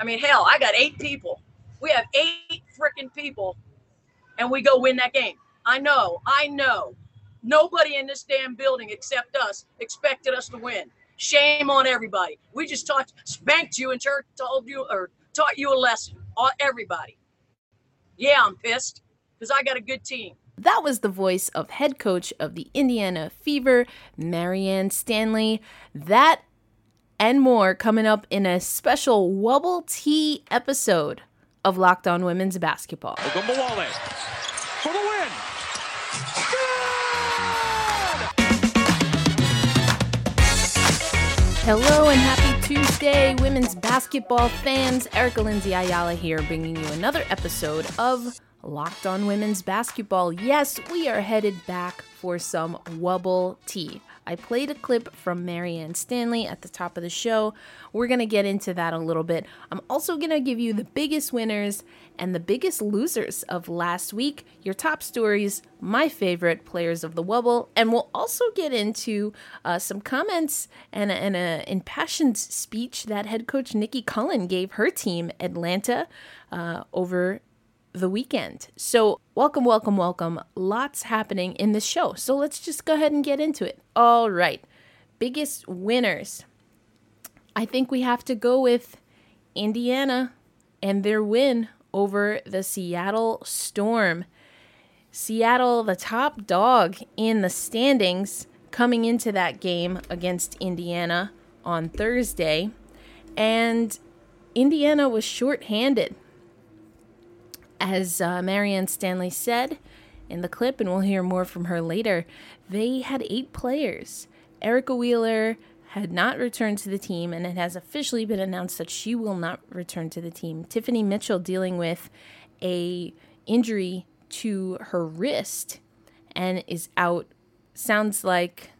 I mean, hell, I got eight people. We have eight freaking people, and we go win that game. I know, I know. Nobody in this damn building except us expected us to win. Shame on everybody. We just taught, spanked you in church, told you, or taught you a lesson. All, everybody. Yeah, I'm pissed because I got a good team. That was the voice of head coach of the Indiana Fever, Marianne Stanley. That and more coming up in a special Wubble Tea episode of Locked On Women's Basketball. for the win. Hello and happy Tuesday, women's basketball fans. Erica Lindsay Ayala here, bringing you another episode of Locked On Women's Basketball. Yes, we are headed back for some Wubble Tea. I played a clip from Marianne Stanley at the top of the show. We're going to get into that a little bit. I'm also going to give you the biggest winners and the biggest losers of last week, your top stories, my favorite players of the Wubble, and we'll also get into uh, some comments and, and an impassioned speech that head coach Nicki Collen gave her team, Atlanta, uh, over the weekend. So, welcome, welcome, welcome. Lots happening in the show. So, let's just go ahead and get into it. All right. Biggest winners. I think we have to go with Indiana and their win over the Seattle Storm. Seattle, the top dog in the standings, coming into that game against Indiana on Thursday. And Indiana was shorthanded as uh, Marianne Stanley said in the clip, and we'll hear more from her later, they had eight players. Erica Wheeler had not returned to the team, and it has officially been announced that she will not return to the team. Tiffany Mitchell dealing with a injury to her wrist and is out. Sounds like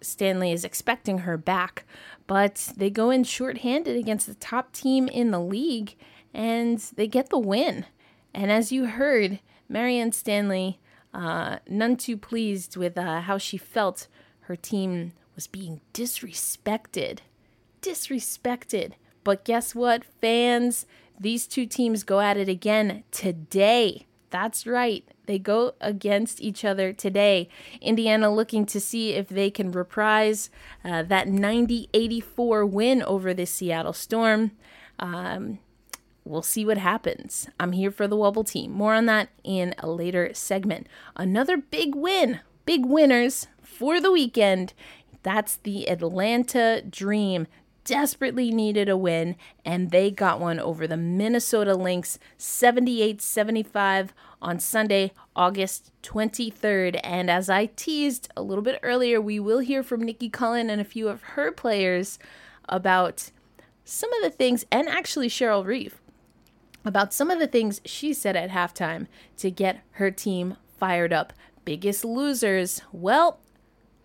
Stanley is expecting her back, but they go in shorthanded against the top team in the league and they get the win. And as you heard, Marianne Stanley, uh, none too pleased with uh, how she felt her team was being disrespected. Disrespected. But guess what, fans? These two teams go at it again today. That's right. They go against each other today. Indiana looking to see if they can reprise uh, that 90 84 win over the Seattle Storm. Um, we'll see what happens. I'm here for the Wubble team. More on that in a later segment. Another big win, big winners for the weekend. That's the Atlanta Dream. Desperately needed a win, and they got one over the Minnesota Lynx 78 75 on Sunday, August 23rd. And as I teased a little bit earlier, we will hear from Nicki Collen and a few of her players about some of the things, and actually Cheryl Reeve, about some of the things she said at halftime to get her team fired up. Biggest losers, well,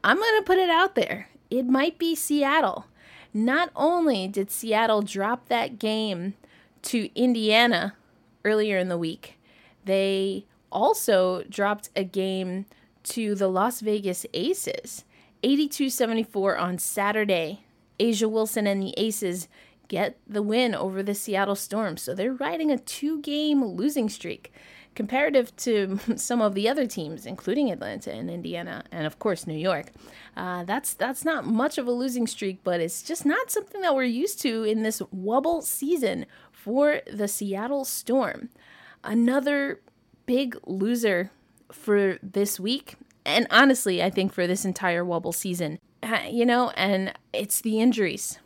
I'm going to put it out there. It might be Seattle. Not only did Seattle drop that game to Indiana earlier in the week, they also dropped a game to the Las Vegas Aces, 82 74 on Saturday. A'ja Wilson and the Aces get the win over the Seattle Storm. So they're riding a two game losing streak comparative to some of the other teams, including Atlanta and Indiana, and of course New York. Uh, that's that's not much of a losing streak, but it's just not something that we're used to in this wubble season for the Seattle Storm. Another big loser for this week, and honestly, I think for this entire wubble season. You know, and it's the injuries.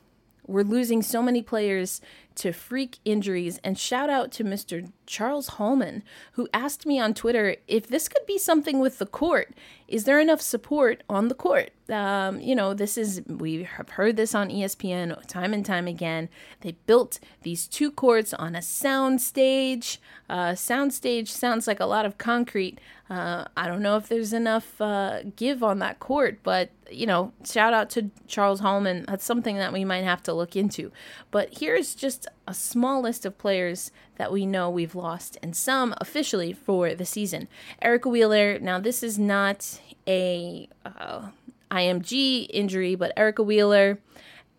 We're losing so many players to freak injuries. And shout out to Mr. Charles Hallman, who asked me on Twitter if this could be something with the court. Is there enough support on the court? Um, you know, this is, we have heard this on ESPN time and time again. They built these two courts on a sound stage. Uh, sound stage sounds like a lot of concrete. Uh, I don't know if there's enough uh, give on that court, but you know, shout out to Charles Hallman. That's something that we might have to look into. But here's just a small list of players that we know we've lost, and some officially for the season. Erica Wheeler. Now, this is not a uh, IMG injury, but Erica Wheeler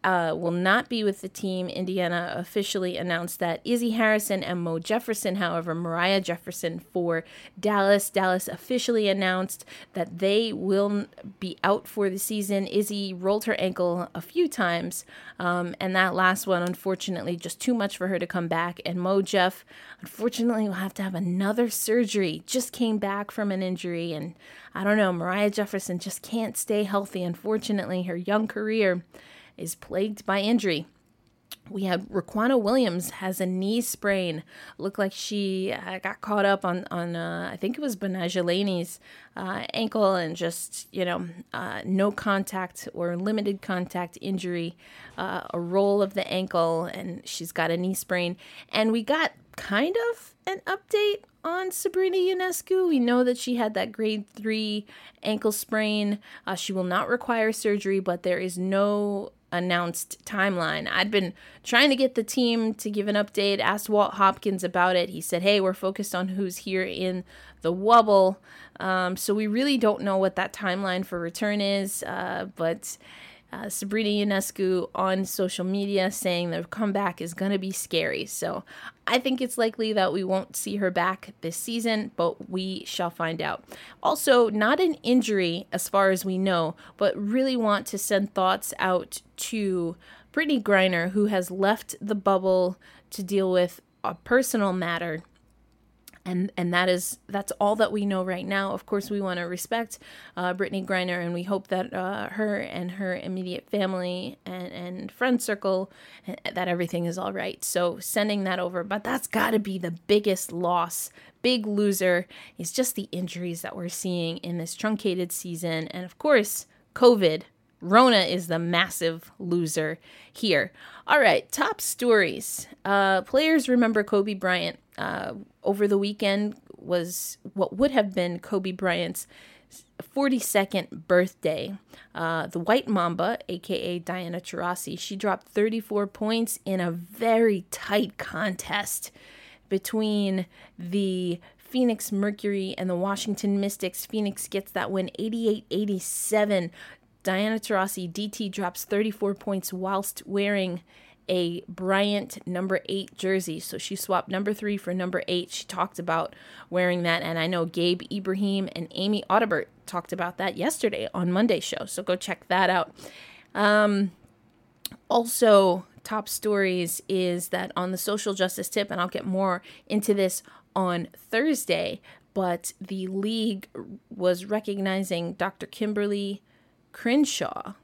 uh, will not be with the team. Indiana officially announced that Izzy Harrison and Mo Jefferson, however, Moriah Jefferson for Dallas. Dallas officially announced that they will be out for the season. Izzy rolled her ankle a few times, um, and that last one, unfortunately, just too much for her to come back. And Mo Jeff, unfortunately, will have to have another surgery. Just came back from an injury, and I don't know, Moriah Jefferson just can't stay healthy. Unfortunately, her young career is plagued by injury. We have Riquna Williams has a knee sprain. Looked like she uh, got caught up on on uh, I think it was Betnijah Laney's uh, ankle and just you know uh, no contact or limited contact injury, uh, a roll of the ankle, and she's got a knee sprain. And we got kind of an update on Sabrina Ionescu. We know that she had that grade three ankle sprain. Uh, she will not require surgery, but there is no announced timeline. I'd been trying to get the team to give an update, asked Walt Hopkins about it. He said, hey, we're focused on who's here in the wubble. Um, so we really don't know what that timeline for return is, uh, but uh, Sabrina Ionescu on social media saying the comeback is going to be scary. So I think it's likely that we won't see her back this season, but we shall find out. Also, not an injury as far as we know, but really want to send thoughts out to Brittney Griner, who has left the bubble to deal with a personal matter and and that is that's all that we know right now. Of course, we want to respect uh, Brittney Griner, and we hope that uh, her and her immediate family and and friend circle eh, that everything is all right. So sending that over, but that's got to be the biggest loss, big loser is just the injuries that we're seeing in this truncated season, and of course, COVID. Rona is the massive loser here. All right, top stories. Uh, players remember Kobe Bryant uh, over the weekend was what would have been Kobe Bryant's 42nd birthday. Uh, the White Mamba, aka Diana Taurasi, she dropped 34 points in a very tight contest between the Phoenix Mercury and the Washington Mystics. Phoenix gets that win 88 87. Diana Taurasi, DT, drops 34 points whilst wearing a Bryant number eight jersey. So she swapped number three for number eight. She talked about wearing that. And I know Gabe Ibrahim and Amy Audibert talked about that yesterday on Monday's show. So go check that out. Um, also, top stories is that on the social justice tip, and I'll get more into this on Thursday, but the league was recognizing Dr. Kimberly Crenshaw.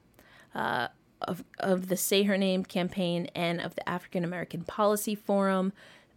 Uh, of, of the Say Her Name campaign and of the African American Policy Forum.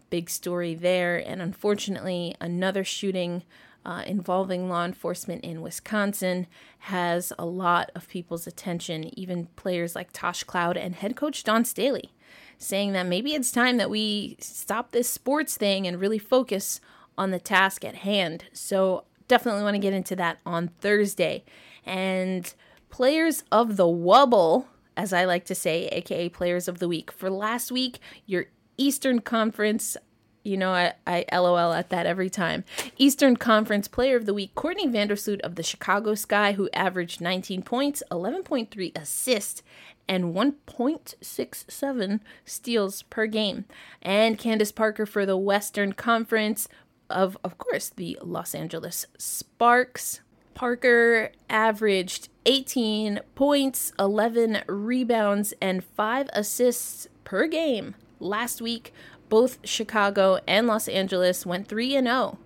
Big story there. And unfortunately, another shooting uh, involving law enforcement in Wisconsin has a lot of people's attention, even players like Tosh Cloud and head coach Dawn Staley, saying that maybe it's time that we stop this sports thing and really focus on the task at hand. So, definitely want to get into that on Thursday. And players of the Wubble as I like to say, aka Players of the Week. For last week, your Eastern Conference, you know, I, I LOL at that every time. Eastern Conference Player of the Week, Courtney Vandersloot of the Chicago Sky, who averaged 19 points, 11.3 assists, and 1.67 steals per game. And Candace Parker for the Western Conference of, of course, the Los Angeles Sparks. Parker averaged 18 points, 11 rebounds, and 5 assists per game. Last week, both Chicago and Los Angeles went 3 0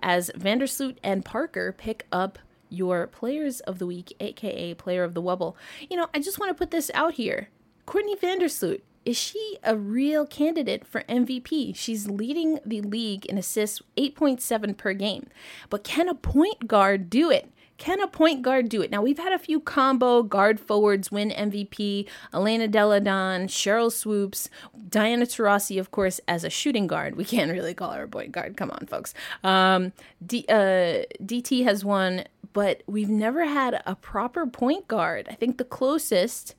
as Vandersloot and Parker pick up your players of the week, aka player of the wubble. You know, I just want to put this out here. Courtney Vandersloot, is she a real candidate for MVP? She's leading the league in assists 8.7 per game. But can a point guard do it? Can a point guard do it? Now, we've had a few combo guard forwards win MVP Elena Delle Donne, Sheryl Swoopes, Diana Taurasi, of course, as a shooting guard. We can't really call her a point guard. Come on, folks. Um, D, uh, DT has won, but we've never had a proper point guard. I think the closest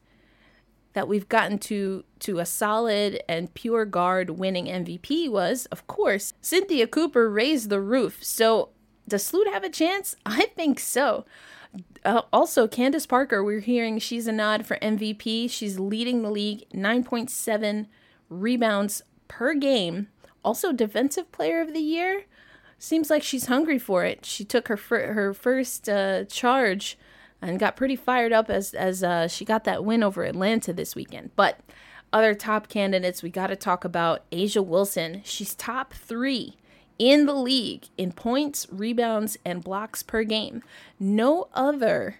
that we've gotten to to a solid and pure guard winning MVP was, of course, Cynthia Cooper raised the roof. So does Sloot have a chance? I think so. uh, also, Candace Parker, we're hearing she's a nod for MVP. She's leading the league, 9.7 rebounds per game. Also, Defensive Player of the Year. Seems like she's hungry for it. She took her fir- her first uh, charge and got pretty fired up as as uh, she got that win over Atlanta this weekend. But other top candidates, we got to talk about A'ja Wilson. She's top three in the league in points, rebounds, and blocks per game. No other,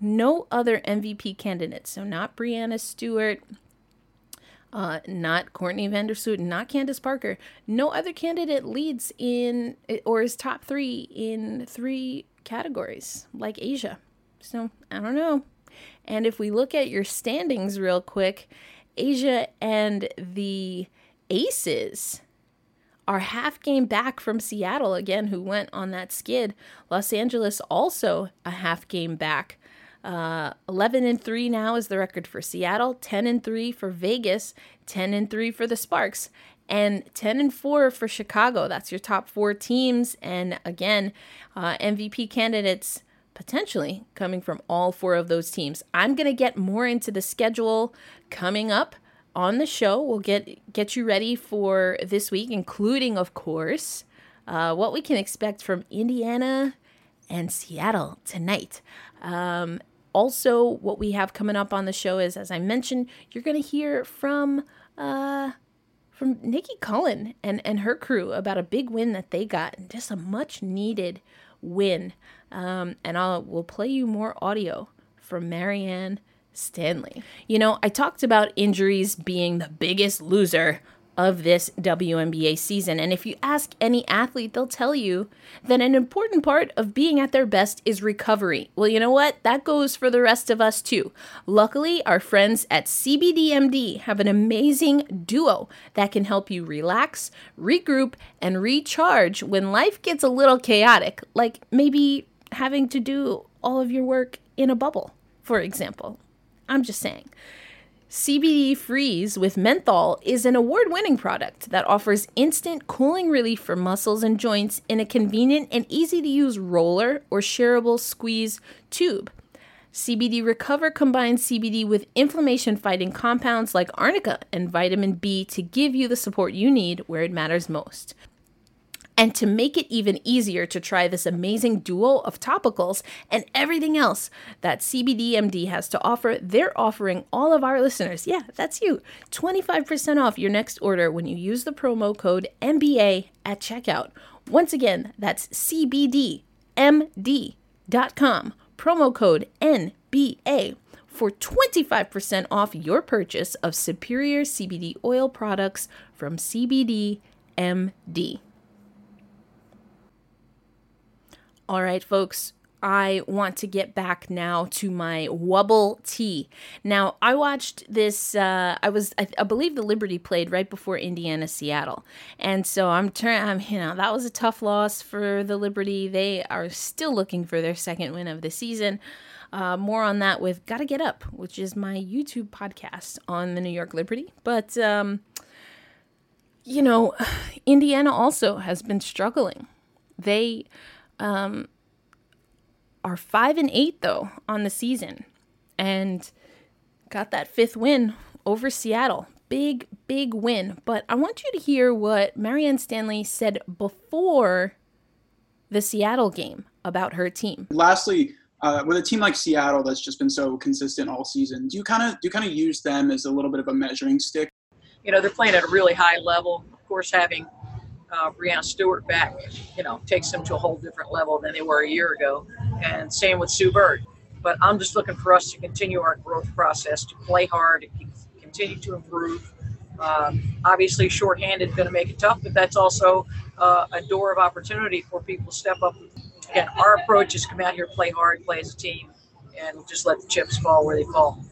no other MVP candidate. So not Breanna Stewart, uh, not Courtney Vandersloot, not Candace Parker. No other candidate leads in or is top three in three categories like A'ja. So I don't know. And if we look at your standings real quick, A'ja and the Aces are half game back from Seattle again, who went on that skid. Los Angeles also a half game back. Uh, 11 and 3 now is the record for Seattle, 10 and 3 for Vegas, 10 and 3 for the Sparks, and 10 and 4 for Chicago. That's your top four teams. And again, uh, MVP candidates potentially coming from all four of those teams. I'm going to get more into the schedule coming up on the show. We'll get get you ready for this week, including, of course, uh, what we can expect from Indiana and Seattle tonight. Um, also, what we have coming up on the show is, as I mentioned, you're going to hear from uh, from Nicki Collen and and her crew about a big win that they got, and just a much needed win. Um, and I'll we'll play you more audio from Marianne Stanley. You know, I talked about injuries being the biggest loser of this WNBA season. And if you ask any athlete, they'll tell you that an important part of being at their best is recovery. Well, you know what? That goes for the rest of us too. Luckily, our friends at CBDMD have an amazing duo that can help you relax, regroup, and recharge when life gets a little chaotic, like maybe having to do all of your work in a bubble, for example. I'm just saying. CBD Freeze with menthol is an award winning product that offers instant cooling relief for muscles and joints in a convenient and easy to use roller or shareable squeeze tube. CBD Recover combines CBD with inflammation fighting compounds like arnica and vitamin B to give you the support you need where it matters most. And to make it even easier to try this amazing duo of topicals and everything else that CBDMD has to offer, they're offering all of our listeners, yeah, that's you, 25% off your next order when you use the promo code MBA at checkout. Once again, that's CBDMD.com, promo code NBA for 25% off your purchase of superior CBD oil products from CBDMD. All right, folks, I want to get back now to my Wubble tea. Now, I watched this. Uh, I was, I, I, believe, the Liberty played right before Indiana Seattle, and so I'm turning. I'm, you know, that was a tough loss for the Liberty. They are still looking for their second win of the season. Uh, more on that with "Gotta Get Up," which is my YouTube podcast on the New York Liberty. But um, you know, Indiana also has been struggling. They um, are five and eight though on the season, and got that fifth win over Seattle. Big, big win. But I want you to hear what Marianne Stanley said before the Seattle game about her team. Lastly, uh, with a team like Seattle that's just been so consistent all season, do you kind of do you kind of use them as a little bit of a measuring stick? You know, they're playing at a really high level. Of course, having uh, Stewart back, you know, takes them to a whole different level than they were a year ago. And same with Sue Bird. But I'm just looking for us to continue our growth process, to play hard, to continue to improve. Um, obviously, shorthanded going to make it tough, but that's also uh, a door of opportunity for people to step up. Again, our approach is come out here, play hard, play as a team, and just let the chips fall where they fall.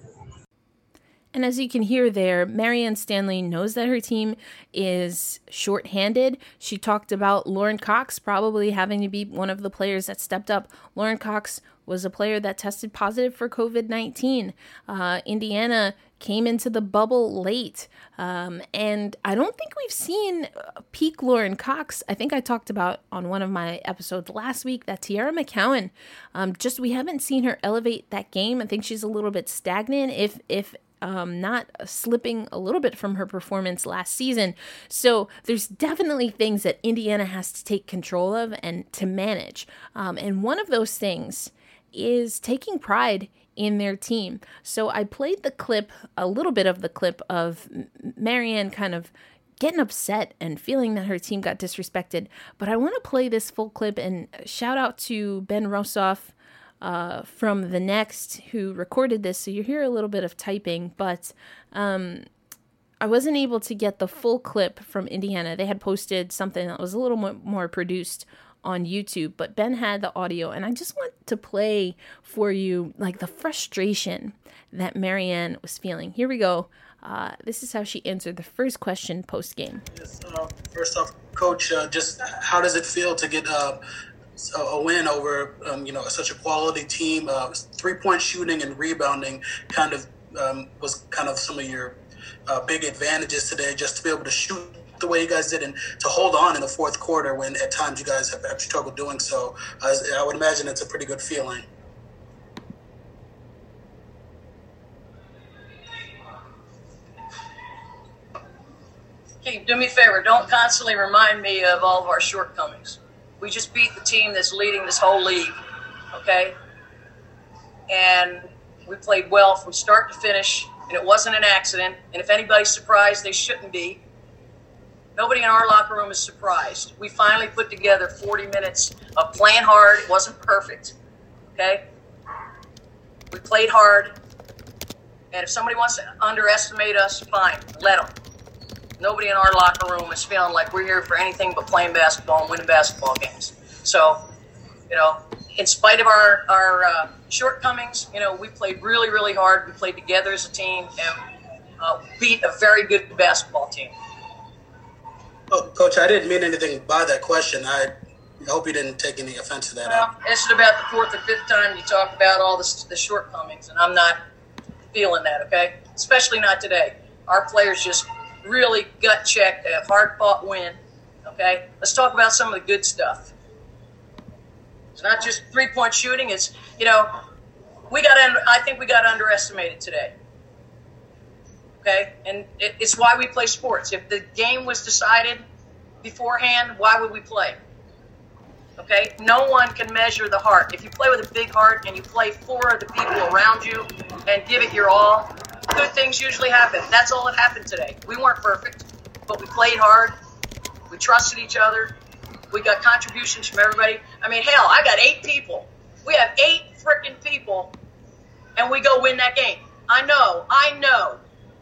And as you can hear there, Marianne Stanley knows that her team is short-handed. She talked about Lauren Cox probably having to be one of the players that stepped up. Lauren Cox was a player that tested positive for COVID 19. Uh, Indiana came into the bubble late. Um, and I don't think we've seen peak Lauren Cox. I think I talked about on one of my episodes last week that Teaira McCowan, um, just we haven't seen her elevate that game. I think she's a little bit stagnant, if, if, um, not slipping a little bit from her performance last season. So there's definitely things that Indiana has to take control of and to manage. Um, and one of those things is taking pride in their team. So I played the clip, a little bit of the clip of Marianne kind of getting upset and feeling that her team got disrespected. But I want to play this full clip and shout out to Ben Rosoff uh, from The Next who recorded this. So you hear a little bit of typing, but um, I wasn't able to get the full clip from Indiana. They had posted something that was a little more, produced on YouTube, but Ben had the audio, and I just want to play for you like the frustration that Marianne was feeling. Here we go. Uh, this is how she answered the first question post game. Yes, uh, first off, Coach, uh, just how does it feel to get uh, a win over um, you know such a quality team? Uh, three point shooting and rebounding kind of um, was kind of some of your uh, big advantages today, just to be able to shoot the way you guys did and to hold on in the fourth quarter when at times you guys have, have struggled doing so. Uh, I would imagine it's a pretty good feeling. Keith, do me a favor. Don't constantly remind me of all of our shortcomings. We just beat the team that's leading this whole league, okay? And we played well from start to finish, and it wasn't an accident. And if anybody's surprised, they shouldn't be Nobody in our locker room is surprised. We finally put together 40 minutes of playing hard. It wasn't perfect. Okay? We played hard. And if somebody wants to underestimate us, fine, let them. Nobody in our locker room is feeling like we're here for anything but playing basketball and winning basketball games. So, you know, in spite of our, our uh, shortcomings, you know, we played really, really hard. We played together as a team and uh, beat a very good basketball team. Oh, Coach, I didn't mean anything by that question. I hope you didn't take any offense to that. Well, this is about the fourth or fifth time you talk about all the, the shortcomings, and I'm not feeling that, okay? Especially not today. Our players just really gut checked a hard fought win, okay? Let's talk about some of the good stuff. It's not just three point shooting, it's, you know, we got, I think we got underestimated today okay? And it, it's why we play sports. If the game was decided beforehand, why would we play? Okay? No one can measure the heart. If you play with a big heart and you play for the people around you and give it your all, good things usually happen. That's all that happened today. We weren't perfect, but we played hard. We trusted each other. We got contributions from everybody. I mean, hell, I got eight people. We have eight freaking people, and we go win that game. I know, I know.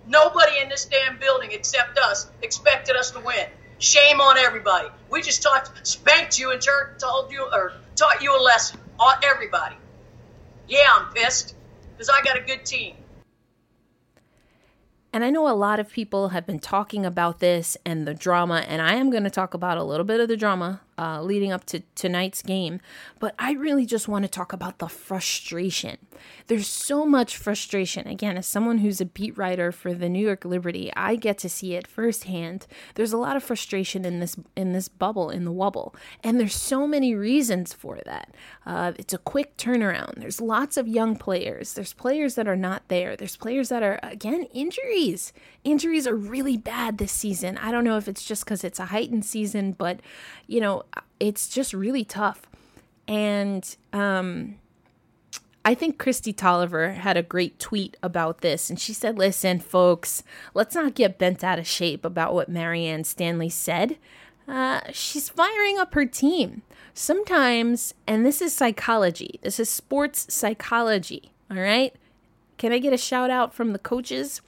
Nobody in this damn building except us expected us to win. Shame on everybody. We just taught, spanked you and told you or taught you a lesson. Everybody. Yeah, I'm pissed because I got a good team. And I know a lot of people have been talking about this and the drama, and I am going to talk about a little bit of the drama uh, leading up to tonight's game. But I really just want to talk about the frustration. There's so much frustration. Again, as someone who's a beat writer for the New York Liberty, I get to see it firsthand. There's a lot of frustration in this in this bubble, in the wubble, and there's so many reasons for that. Uh, it's a quick turnaround. There's lots of young players. There's players that are not there. There's players that are again injuries. Injuries are really bad this season. I don't know if it's just because it's a heightened season, but you know it's just really tough. And um, I think Kristi Tolliver had a great tweet about this, and she said, "Listen, folks, let's not get bent out of shape about what Marianne Stanley said. Uh, she's firing up her team. Sometimes, and this is psychology. This is sports psychology. All right." Can I get a shout out from the coaches?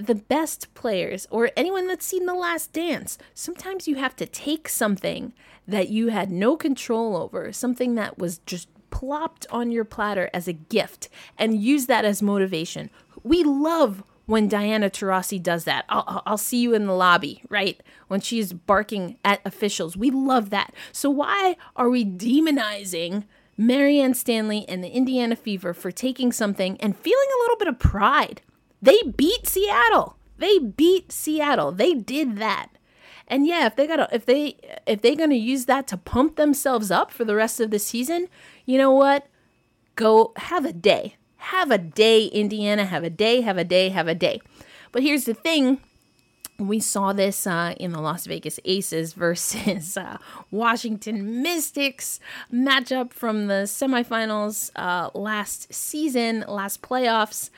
The best players or anyone that's seen The Last Dance, sometimes you have to take something that you had no control over, something that was just plopped on your platter as a gift, and use that as motivation. We love when Diana Taurasi does that. I'll, I'll see you in the lobby, right? When she's barking at officials. We love that. So why are we demonizing Marianne Stanley and the Indiana Fever for taking something and feeling a little bit of pride? They beat Seattle. They beat Seattle. They did that. And yeah, if they got if they if they're going to use that to pump themselves up for the rest of the season, you know what? Go have a day. Have a day, Indiana. Have a day, have a day, have a day. But here's the thing we saw this uh, in the Las Vegas Aces versus uh, Washington Mystics matchup from the semifinals uh, last season, last playoffs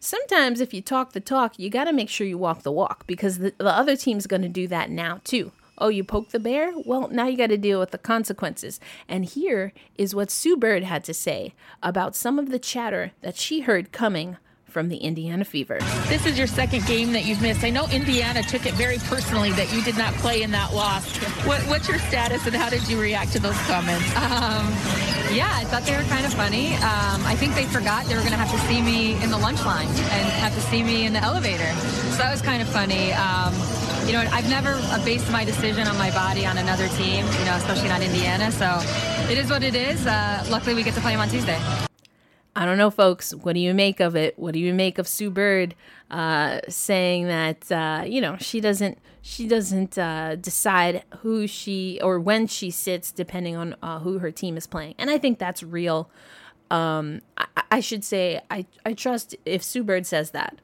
sometimes if you talk the talk, you got to make sure you walk the walk because the, the other team's going to do that now too. Oh, you poke the bear? Well, now you got to deal with the consequences. And here is what Sue Bird had to say about some of the chatter that she heard coming from the Indiana Fever. This is your second game that you've missed. I know Indiana took it very personally that you did not play in that loss. What, what's your status and how did you react to those comments? Um, yeah, I thought they were kind of funny. Um, I think they forgot they were going to have to see me in the lunch line and have to see me in the elevator. So that was kind of funny. Um, you know, I've never based my decision on my body on another team, you know, especially not Indiana. So it is what it is. Uh, luckily, we get to play them on Tuesday. I don't know, folks. What do you make of it? What do you make of Sue Bird uh, saying that uh, you know she doesn't she doesn't uh, decide who she or when she sits depending on uh, who her team is playing, and I think that's real. Um, I, I, should say I I trust if Sue Bird says that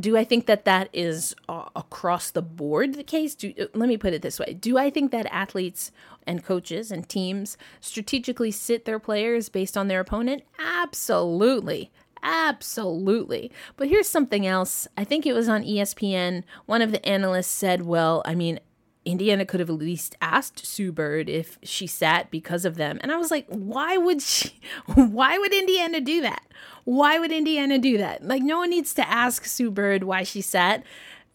do I think that that is uh, across the board the case? Do, uh, let me put it this way. Do I think that athletes and coaches and teams strategically sit their players based on their opponent? Absolutely. Absolutely. But here's something else. I think it was on ESPN. One of the analysts said, well, I mean, Indiana could have at least asked Sue Bird if she sat because of them. And I was like, why would she why would Indiana do that? Why would Indiana do that? Like no one needs to ask Sue Bird why she sat.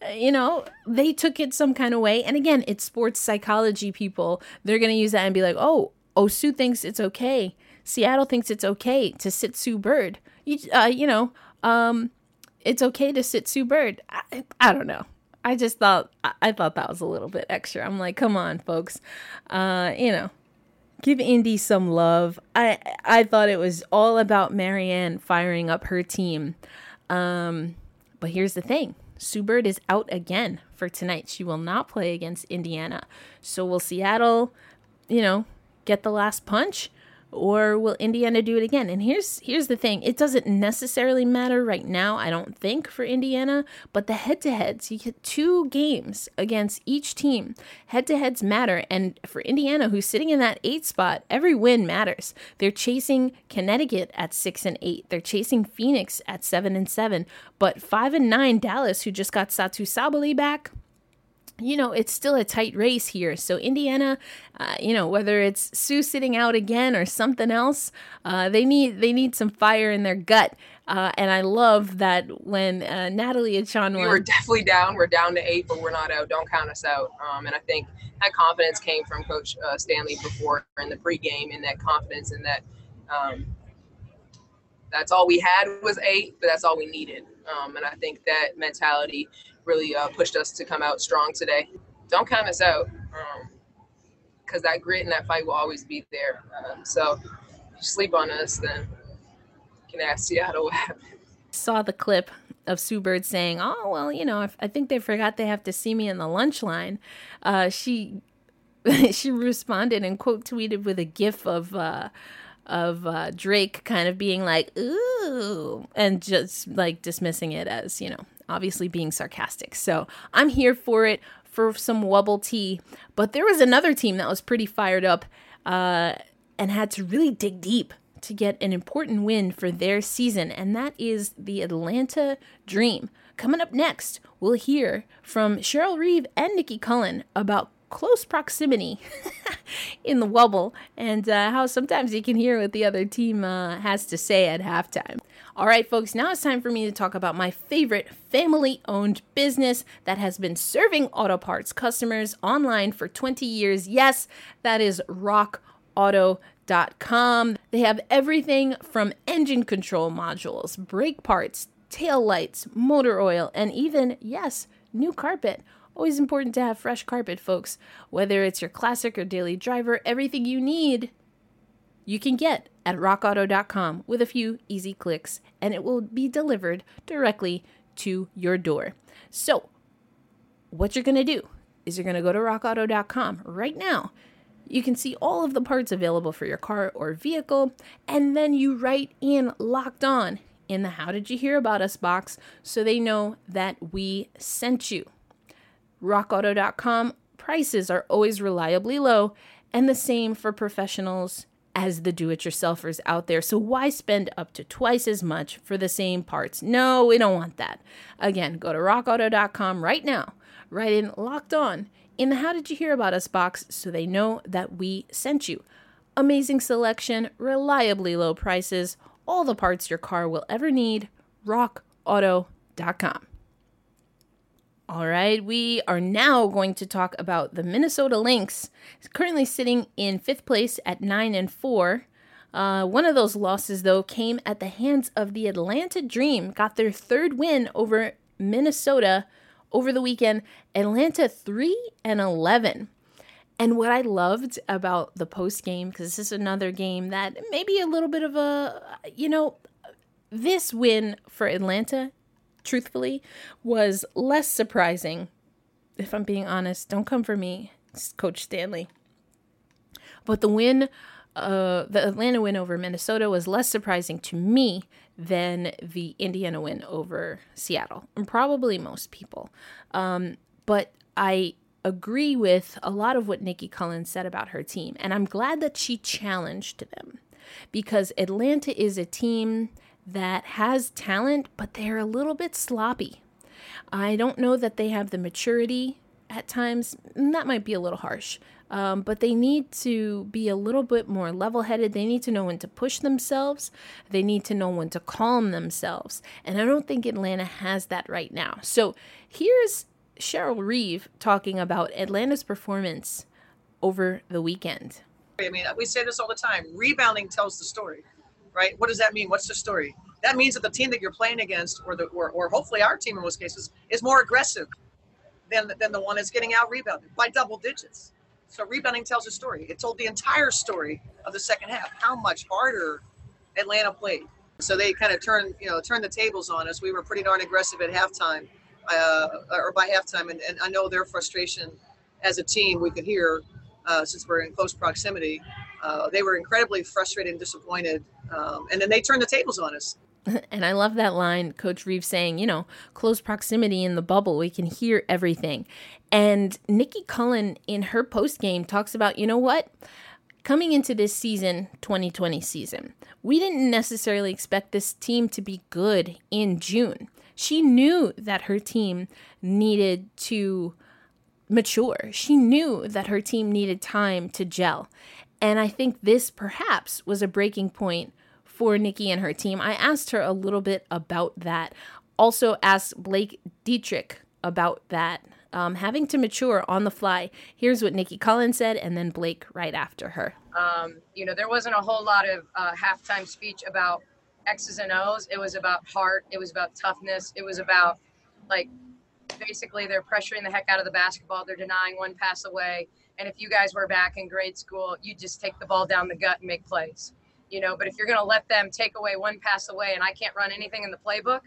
Uh, you know, they took it some kind of way. And again, it's sports psychology people. They're going to use that and be like, "Oh, oh Sue thinks it's okay. Seattle thinks it's okay to sit Sue Bird." You uh, you know, um it's okay to sit Sue Bird. I, I don't know. I just thought I thought that was a little bit extra. I'm like, come on, folks, uh, you know, give Indy some love. I I thought it was all about Marianne firing up her team, um, but here's the thing: Sue Bird is out again for tonight. She will not play against Indiana. So will Seattle, you know, get the last punch? Or will Indiana do it again? And here's here's the thing. It doesn't necessarily matter right now, I don't think for Indiana, but the head-to-heads, you get two games against each team. Head-to-heads matter and for Indiana who's sitting in that 8 spot, every win matters. They're chasing Connecticut at 6 and 8. They're chasing Phoenix at 7 and 7, but 5 and 9 Dallas who just got Satou Sabally back you know, it's still a tight race here. So, Indiana, uh, you know, whether it's Sue sitting out again or something else, uh, they need they need some fire in their gut. Uh, and I love that when uh, Natalie and Sean we were definitely down. We're down to eight, but we're not out. Don't count us out. Um, and I think that confidence came from Coach uh, Stanley before in the pregame, and that confidence and that um, that's all we had was eight, but that's all we needed. Um, and I think that mentality really uh, pushed us to come out strong today. Don't count us out because um, that grit and that fight will always be there. Um, so sleep on us, then you can ask Seattle what happened. Saw the clip of Sue Bird saying, "Oh well, you know, I think they forgot they have to see me in the lunch line." Uh, she she responded and quote tweeted with a gif of uh, of uh, Drake kind of being like "ooh" and just like dismissing it as you know obviously being sarcastic. So I'm here for it for some wubble tea. But there was another team that was pretty fired up uh, and had to really dig deep to get an important win for their season, and that is the Atlanta Dream. Coming up next, we'll hear from Cheryl Reeve and Nicki Collen about close proximity in the wubble and uh, how sometimes you can hear what the other team uh, has to say at halftime. All right, folks, now it's time for me to talk about my favorite family owned business that has been serving auto parts customers online for 20 years. Yes, that is rockauto.com. They have everything from engine control modules, brake parts, tail lights, motor oil, and even, yes, new carpet. Always important to have fresh carpet, folks. Whether it's your classic or daily driver, everything you need you can get at rockauto.com with a few easy clicks, and it will be delivered directly to your door. So, what you're going to do is you're going to go to rockauto.com right now. You can see all of the parts available for your car or vehicle, and then you write in locked on in the How Did You Hear About Us box so they know that we sent you. RockAuto.com prices are always reliably low, and the same for professionals as the do it yourselfers out there. So why spend up to twice as much for the same parts? No, we don't want that. Again, go to rockauto.com right now, write in locked on in the How Did You Hear About Us box so they know that we sent you. Amazing selection, reliably low prices, all the parts your car will ever need. RockAuto.com. All right, we are now going to talk about the Minnesota Lynx, currently sitting in fifth place at nine and four. Uh, one of those losses, though, came at the hands of the Atlanta Dream. Got their third win over Minnesota over the weekend. Atlanta three and eleven. And what I loved about the post game, because this is another game that maybe a little bit of a, you know, this win for Atlanta truthfully, was less surprising. If I'm being honest, don't come for me, Coach Stanley. But the win, uh, the Atlanta win over Minnesota was less surprising to me than the Indiana win over Seattle, and probably most people. Um, but I agree with a lot of what Nicki Collen said about her team, and I'm glad that she challenged them because Atlanta is a team that has talent, but they're a little bit sloppy. I don't know that they have the maturity at times. That might be a little harsh. Um, but they need to be a little bit more level headed. They need to know when to push themselves. They need to know when to calm themselves. And I don't think Atlanta has that right now. So here's Cheryl Reeve talking about Atlanta's performance over the weekend. I mean, we say this all the time rebounding tells the story right? What does that mean? What's the story? That means that the team that you're playing against, or the or, or hopefully our team in most cases, is more aggressive than than the one that's getting out rebounded by double digits. So rebounding tells a story. It told the entire story of the second half. How much harder Atlanta played. So they kind of turned you know turned the tables on us. We were pretty darn aggressive at halftime, uh, or by halftime, and, and I know their frustration as a team. We could hear uh, since we're in close proximity. Uh, they were incredibly frustrated and disappointed um, and then they turned the tables on us. And I love that line, Coach Reeve saying, you know, close proximity in the bubble, we can hear everything. And Nicki Collen in her post game talks about, you know what? Coming into this season, 2020 season, we didn't necessarily expect this team to be good in June. She knew that her team needed to mature. She knew that her team needed time to gel. And I think this perhaps was a breaking point for Nicki and her team. I asked her a little bit about that. Also asked Blake Dietrick about that. Um, having to mature on the fly. Here's what Nicki Collen said, and then Blake right after her. Um, you know, there wasn't a whole lot of uh, halftime speech about X's and O's. It was about heart. It was about toughness. It was about like basically they're pressuring the heck out of the basketball. They're denying one pass away. And if you guys were back in grade school, you'd just take the ball down the gut and make plays you know, but if you're going to let them take away one pass away and I can't run anything in the playbook,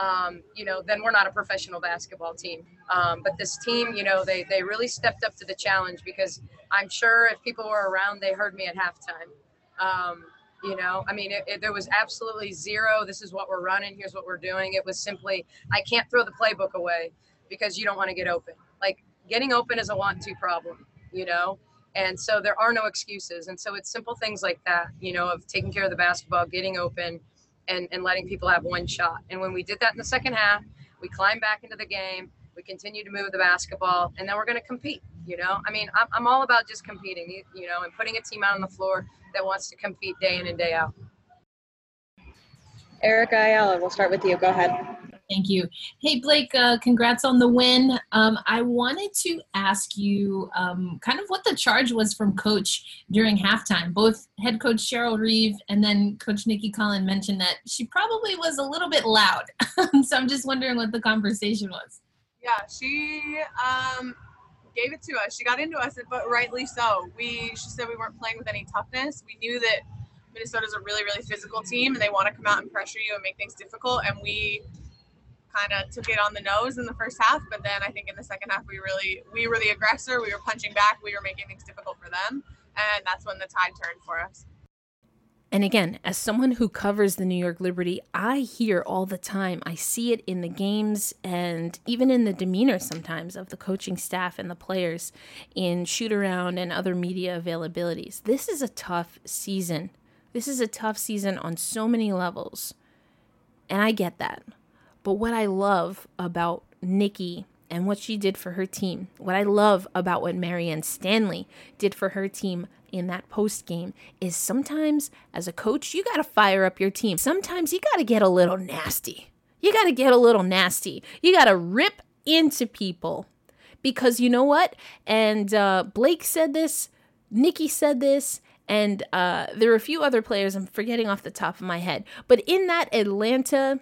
um, you know, then we're not a professional basketball team. Um, but this team, you know, they, they really stepped up to the challenge because I'm sure if people were around, they heard me at halftime. Um, you know, I mean, it, it, there was absolutely zero. This is what we're running. Here's what we're doing. It was simply, I can't throw the playbook away because you don't want to get open. Like getting open is a want to problem, you know? And so there are no excuses. And so it's simple things like that, you know, of taking care of the basketball, getting open, and, and letting people have one shot. And when we did that in the second half, we climbed back into the game. We continue to move the basketball, and then we're going to compete. You know, I mean, I'm, I'm all about just competing, you know, and putting a team out on the floor that wants to compete day in and day out. Erica Ayala, we'll start with you. Go ahead. Thank you. Hey, Blake, uh, congrats on the win. Um, I wanted to ask you um, kind of what the charge was from coach during halftime. Both head coach Cheryl Reeve and then coach Nicki Collen mentioned that she probably was a little bit loud. so I'm just wondering what the conversation was. Yeah, she um, gave it to us. She got into us, but rightly so. We she said we weren't playing with any toughness. We knew that Minnesota's a really, really physical team, and they want to come out and pressure you and make things difficult. And we kind of took it on the nose in the first half, but then I think in the second half we really we were the aggressor. We were punching back. We were making things difficult for them, and that's when the tide turned for us. And again, as someone who covers the New York Liberty, I hear all the time. I see it in the games and even in the demeanor sometimes of the coaching staff and the players in shoot around and other media availabilities. This is a tough season. This is a tough season on so many levels. And I get that. But what I love about Nicki and what she did for her team, what I love about what Marianne Stanley did for her team in that post game is sometimes as a coach, you got to fire up your team. Sometimes you got to get a little nasty. You got to get a little nasty. You got to rip into people because you know what? And uh, Blake said this, Nicki said this, and uh, there were a few other players I'm forgetting off the top of my head. But in that Atlanta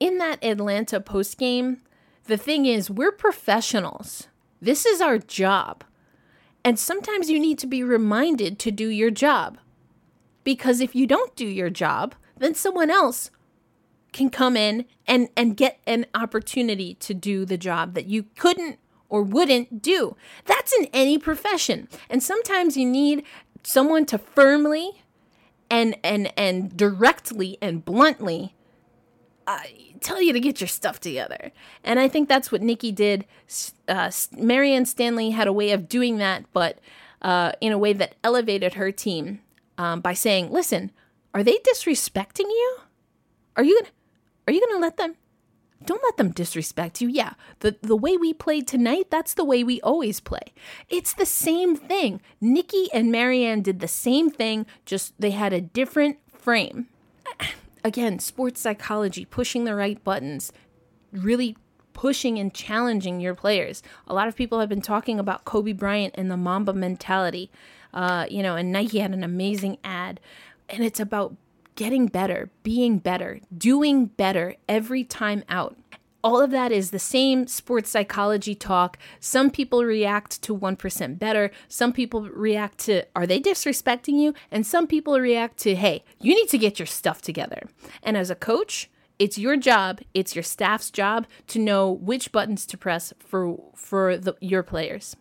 in that Atlanta post game, the thing is, we're professionals. This is our job. And sometimes you need to be reminded to do your job. Because if you don't do your job, then someone else can come in and, and get an opportunity to do the job that you couldn't or wouldn't do. That's in any profession. And sometimes you need someone to firmly and and and directly and bluntly uh, tell you to get your stuff together. And I think that's what Nicki did. Uh, Marianne Stanley had a way of doing that, but uh, in a way that elevated her team um, by saying, "Listen, are they disrespecting you? Are you gonna, are you gonna let them? Don't let them disrespect you. Yeah, the the way we played tonight, that's the way we always play. It's the same thing. Nicki and Marianne did the same thing, just they had a different frame." Again, sports psychology, pushing the right buttons, really pushing and challenging your players. A lot of people have been talking about Kobe Bryant and the Mamba mentality. Uh, you know, and Nike had an amazing ad, and it's about getting better, being better, doing better every time out all of that is the same sports psychology talk. Some people react to 1% better. Some people react to, are they disrespecting you? And some people react to, hey, you need to get your stuff together. And as a coach, it's your job, it's your staff's job to know which buttons to press for for the, your players.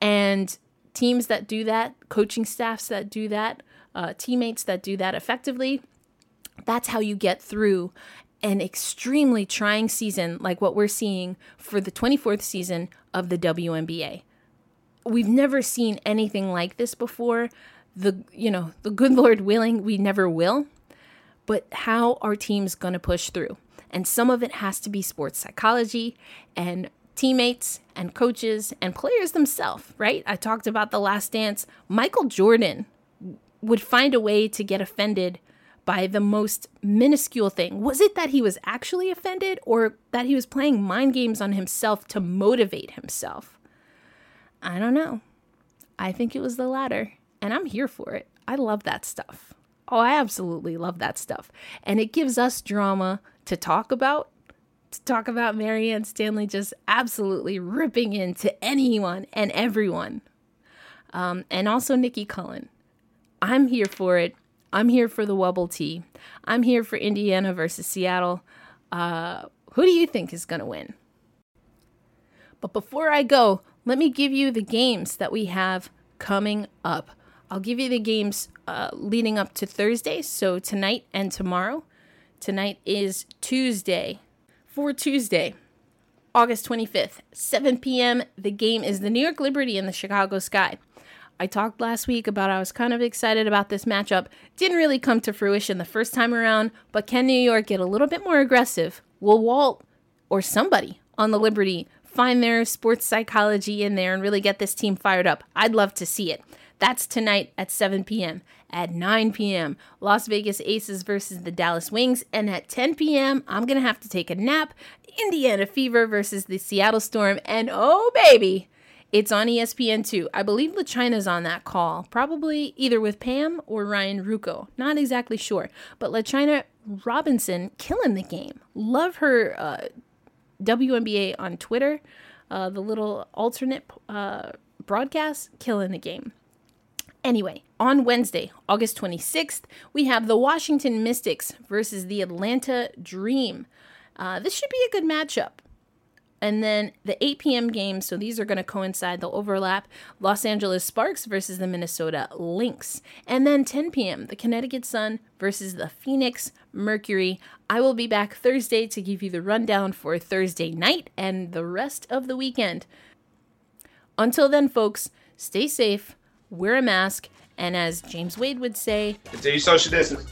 And teams that do that, coaching staffs that do that, uh, teammates that do that effectively, that's how you get through an extremely trying season like what we're seeing for the 24th season of the WNBA. We've never seen anything like this before. The you know, the good Lord willing, we never will. But how are teams going to push through? And some of it has to be sports psychology and teammates and coaches and players themselves, right? I talked about the last dance. Michael Jordan would find a way to get offended by the most minuscule thing. Was it that he was actually offended or that he was playing mind games on himself to motivate himself? I don't know. I think it was the latter, and I'm here for it. I love that stuff. Oh, I absolutely love that stuff. And it gives us drama to talk about. To talk about Marianne Stanley just absolutely ripping into anyone and everyone. Um, and also Nicki Collen. I'm here for it. I'm here for the Wubble Tea. I'm here for Indiana versus Seattle. Uh, who do you think is going to win? But before I go, let me give you the games that we have coming up. I'll give you the games uh, leading up to Thursday, so tonight and tomorrow. Tonight is Tuesday. For Tuesday, August 25th, 7 p.m., the game is the New York Liberty and the Chicago Sky. I talked last week about I was kind of excited about this matchup. Didn't really come to fruition the first time around, but can New York get a little bit more aggressive? Will Walt or somebody on the Liberty find their sports psychology in there and really get this team fired up? I'd love to see it. That's tonight at 7 p.m. At 9 p.m., Las Vegas Aces versus the Dallas Wings. And at 10 p.m., I'm going to have to take a nap. Indiana Fever versus the Seattle Storm. And oh, baby, it's on ESPN2. I believe LaChina's on that call, probably either with Pam or Ryan Ruocco. Not exactly sure. But LaChina Robinson killing the game. Love her uh, WNBA on Twitter, uh, the little alternate uh, broadcast, killing the game. Anyway, on Wednesday, August 26th, we have the Washington Mystics versus the Atlanta Dream. Uh, this should be a good matchup. And then the 8 p.m. games, so these are going to coincide, they'll overlap. Los Angeles Sparks versus the Minnesota Lynx. And then 10 p.m., the Connecticut Sun versus the Phoenix Mercury. I will be back Thursday to give you the rundown for Thursday night and the rest of the weekend. Until then, folks, stay safe, wear a mask, and as James Wade would say, continue social distance.